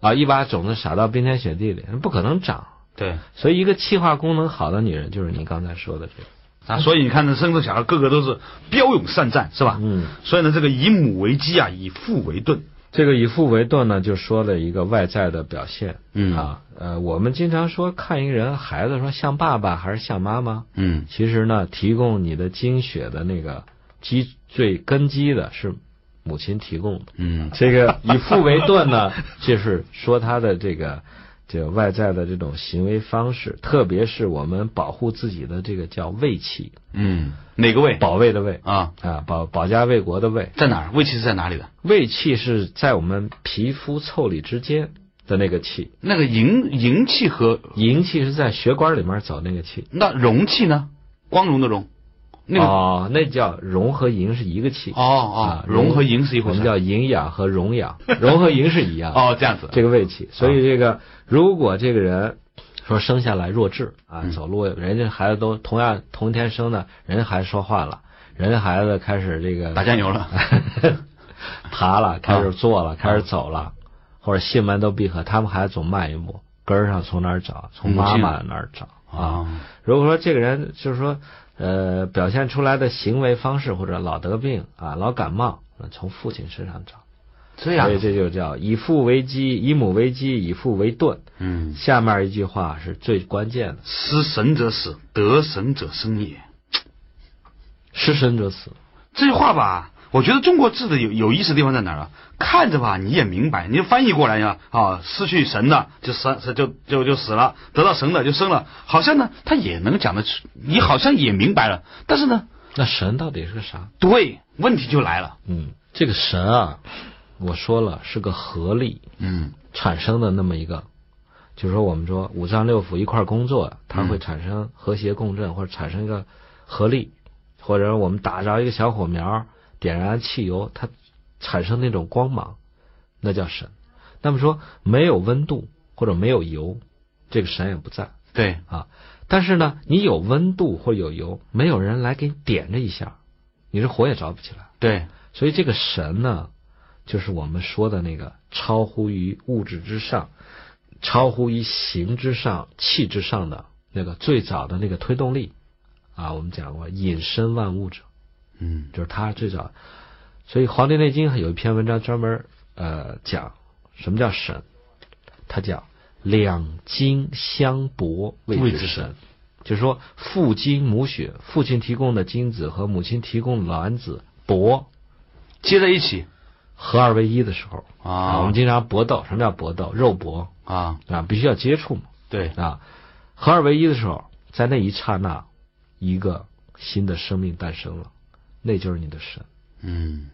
啊，一把种子撒到冰天雪地里，不可能长。对所以，一个气化功能好的女人，就是你刚才说的这个。啊，所以你看这生的小孩个个都是骁勇善战，是吧？嗯，所以呢，这个以母为基啊，以父为盾。这个以父为盾呢，就说了一个外在的表现。嗯啊，呃，我们经常说看一个人孩子说像爸爸还是像妈妈，嗯其实呢，提供你的精血的那个基最根基的是母亲提供的。嗯 <laughs> 这个以父为盾呢，<laughs> 就是说他的这个这个外在的这种行为方式，特别是我们保护自己的这个叫卫气，嗯，哪个卫？保卫的卫啊，啊，保保家卫国的卫。在哪儿？胃气是在哪里的？卫气是在我们皮肤腠理之间的那个气，那个营营气和营气是在血管里面走那个气。那容气呢？光荣的荣，那个哦，那叫荣和营是一个气。哦哦啊，荣和营是一回事。我们叫营养和荣养，荣和营是一样。哦，这样子。这个胃气，所以这个如果这个人说生下来弱智啊，嗯走路人家孩子都同样同一天生的，人家孩子说话了，人家孩子开始这个打酱油了。<laughs> 爬了，开始坐啊了，开始走了，或者心门都闭合，他们孩子总慢一步，根儿上从哪儿找？从妈妈那儿找啊。啊，如果说这个人就是说，呃，表现出来的行为方式或者老得病啊，老感冒，从父亲身上找。这样所以。这就叫以父为基，以母为基，以父为盾。嗯，下面一句话是最关键的：失神者死，得神者生也。失神者死。这句话吧，我觉得中国字的有有意思的地方在哪儿啊？看着吧，你也明白，你就翻译过来呀。啊，失去神的就死就就就死了，得到神的就生了，好像呢，他也能讲得出，你好像也明白了，但是呢，那神到底是个啥？对，问题就来了，嗯，这个神啊，我说了是个合力嗯。产生的那么一个，就是说我们说五脏六腑一块儿工作，它会嗯。产生和谐共振，或者产生一个合力，或者我们打着一个小火苗，点燃汽油，它产生那种光芒，那叫神。那么说没有温度或者没有油，这个神也不在对，啊。但是呢，你有温度或有油，没有人来给你点这一下，你这火也着不起来。对，所以这个神呢，就是我们说的那个超乎于物质之上、超乎于形之上、气之上的那个最早的那个推动力啊。我们讲过引申万物者，嗯就是他最早。所以《黄帝内经》有一篇文章专门呃讲什么叫神，他讲两精相搏谓之神。就是说，父精母血，父亲提供的精子和母亲提供的卵子搏接在一起合二为一的时候啊我们经常搏斗，什么叫搏斗？肉搏啊，啊，必须要接触嘛对，啊。合二为一的时候，在那一刹那，一个新的生命诞生了，那就是你的神。嗯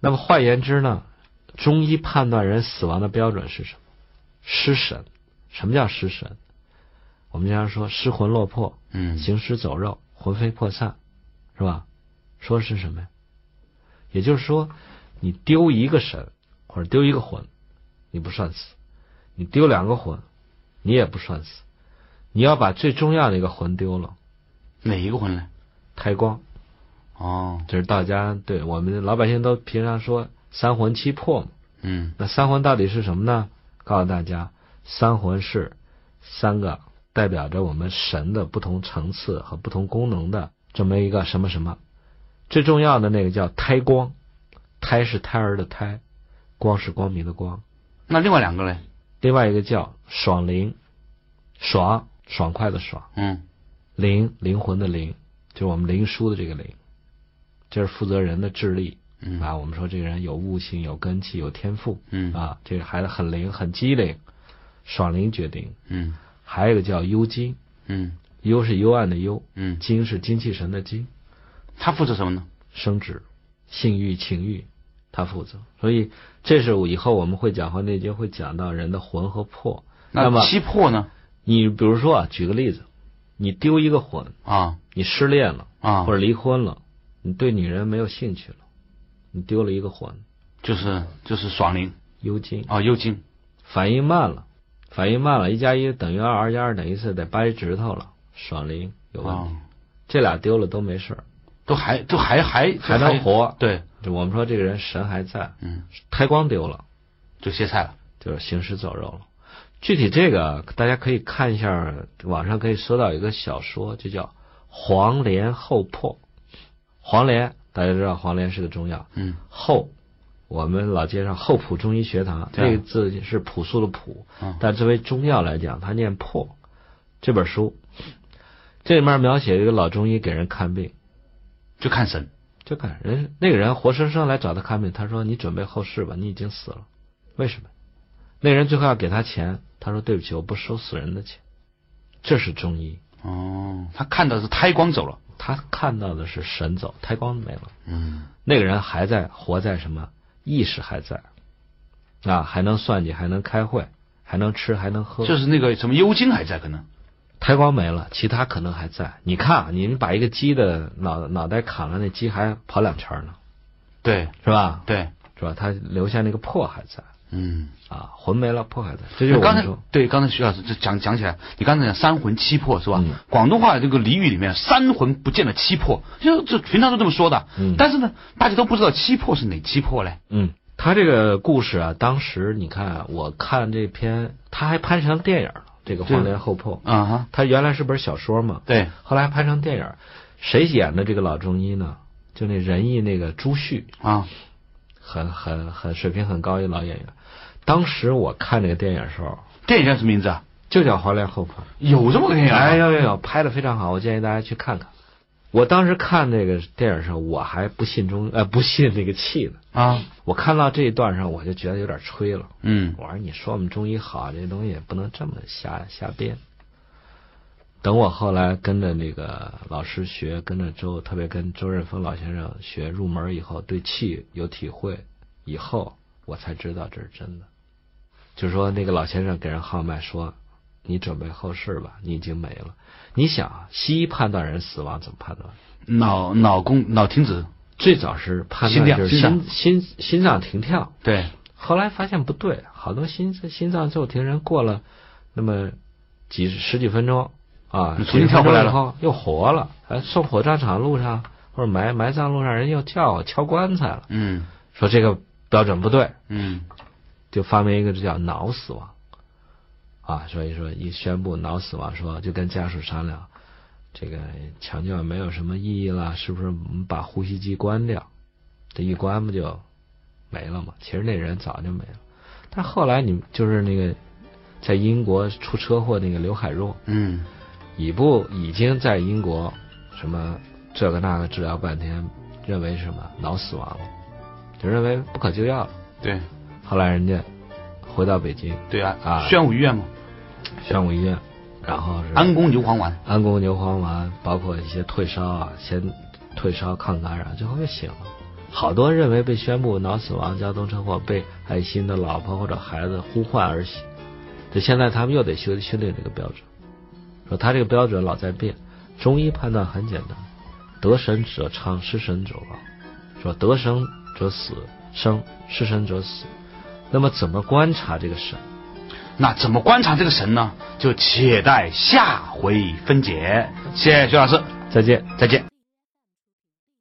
那么换言之呢，中医判断人死亡的标准是什么？失神。什么叫失神？我们经常说失魂落魄，嗯，行尸走肉，魂飞魄散，是吧？说是什么呀？也就是说，你丢一个神或者丢一个魂，你不算死；你丢两个魂，你也不算死。你要把最重要的一个魂丢了，哪一个魂呢？胎光。哦，这是道家对我们老百姓都平常说三魂七魄嘛。嗯那三魂到底是什么呢？告诉大家，三魂是三个代表着我们神的不同层次和不同功能的这么一个什么什么。最重要的那个叫胎光，胎是胎儿的胎，光是光明的光。那另外两个嘞？另外一个叫爽灵，爽爽快的爽，嗯灵灵魂的灵，就是我们灵枢的这个灵，这是负责人的智力嗯啊。我们说这个人有悟性、有根气、有天赋嗯啊，这个孩子很灵、很机灵，爽灵决定。嗯还有一个叫幽精，嗯幽是幽暗的幽，嗯，精是精气神的精，他负责什么呢？生殖、性欲、情欲，他负责。所以这是我以后我们会讲《黄帝内经》会讲到人的魂和魄。那么七魄呢？你比如说啊，举个例子，你丢一个魂，啊你失恋了啊，或者离婚了，你对女人没有兴趣了，你丢了一个魂，就是就是爽灵幽精，啊，幽精反应慢了，反应慢了，一加一等于二，二加二等于四，得掰指头了，爽灵有问题。啊，这俩丢了都没事儿，都还都还还还能活。对，就我们说这个人神还在，嗯，胎光丢了，就歇菜了。就是行尸走肉了。具体这个大家可以看一下，网上可以搜到一个小说，就叫《黄连后破》。黄连大家知道，黄连是个中药，嗯后我们老街上厚朴中医学堂，对这个字是朴素的朴，嗯但作为中药来讲，它念破。这本书，这里面描写一个老中医给人看病，就看神。就看人那个人活生生来找他看病，他说：“你准备后事吧，你已经死了。”为什么？那个人最后要给他钱，他说：“对不起，我不收死人的钱。”这是中医，哦，他看到是胎光走了。他看到的是神走，胎光没了。嗯那个人还在活在什么？意识还在，啊，还能算计，还能开会，还能吃，还能喝。就是那个什么幽精还在，可能。胎光没了，其他可能还在。你看啊，你们把一个鸡的脑脑袋砍了，那鸡还跑两圈呢，对是吧？对，是吧？它留下那个魄还在嗯。啊，魂没了，魄还在。这就是刚才，对刚才徐老师就讲讲起来，你刚才讲三魂七魄是吧？嗯广东话这个俚语里面，三魂不见了七魄，就这平常都这么说的。嗯但是呢，大家都不知道七魄是哪七魄嘞。嗯，他这个故事啊，当时你看啊，我看这篇，他还拍成电影了。这个《黄连后破》，啊哈，他原来是本小说嘛，对，后来拍成电影，谁演的这个老中医呢？就那仁义那个朱旭，啊，很很很水平很高一老演员。当时我看这个电影的时候，电影叫什么名字啊？就叫《黄连后破》。有这么个电影啊？哎有有有，拍的非常好，我建议大家去看看。我当时看这个电影的时候，我还不信中呃不信那个气呢。啊，我看到这一段上，我就觉得有点吹了。嗯我说你说我们中医好，这东西也不能这么瞎瞎编。等我后来跟着那个老师学，跟着周，特别跟周润峰老先生学入门以后，对气有体会以后，我才知道这是真的。就说那个老先生给人号脉说：“你准备后事吧，你已经没了。”你想啊，西医判断人死亡怎么判断？脑脑供脑停止，最早是判断就是心心心心脏停跳，对，后来发现不对，好多心心脏骤停人过了那么几十几分钟啊，重新跳回来了。后又活了，哎，送火葬场路上或者埋埋葬路上人又叫我敲棺材了，嗯。说这个标准不对，嗯。就发明一个叫脑死亡。啊，所以说一宣布脑死亡，说就跟家属商量，这个抢救没有什么意义了，是不是我们把呼吸机关掉？这一关不就没了吗？其实那人早就没了，但后来你就是那个在英国出车祸那个刘海若，嗯已不已经在英国什么这个那个治疗半天，认为什么脑死亡了，就认为不可救药了。对后来人家回到北京对啊啊宣武医院嘛，宣武医院，然后是安宫牛黄丸，安宫牛黄丸，包括一些退烧啊，先退烧抗感染，最后又醒了。好多认为被宣布脑死亡、交通车祸被爱心的老婆或者孩子呼唤而醒，这现在他们又得修修订这个标准。说他这个标准老在变。中医判断很简单，得神者昌，失神者亡。说得生者死生，失神者死。那么怎么观察这个神？那怎么观察这个神呢？就且待下回分解。谢谢徐老师，再见，再见。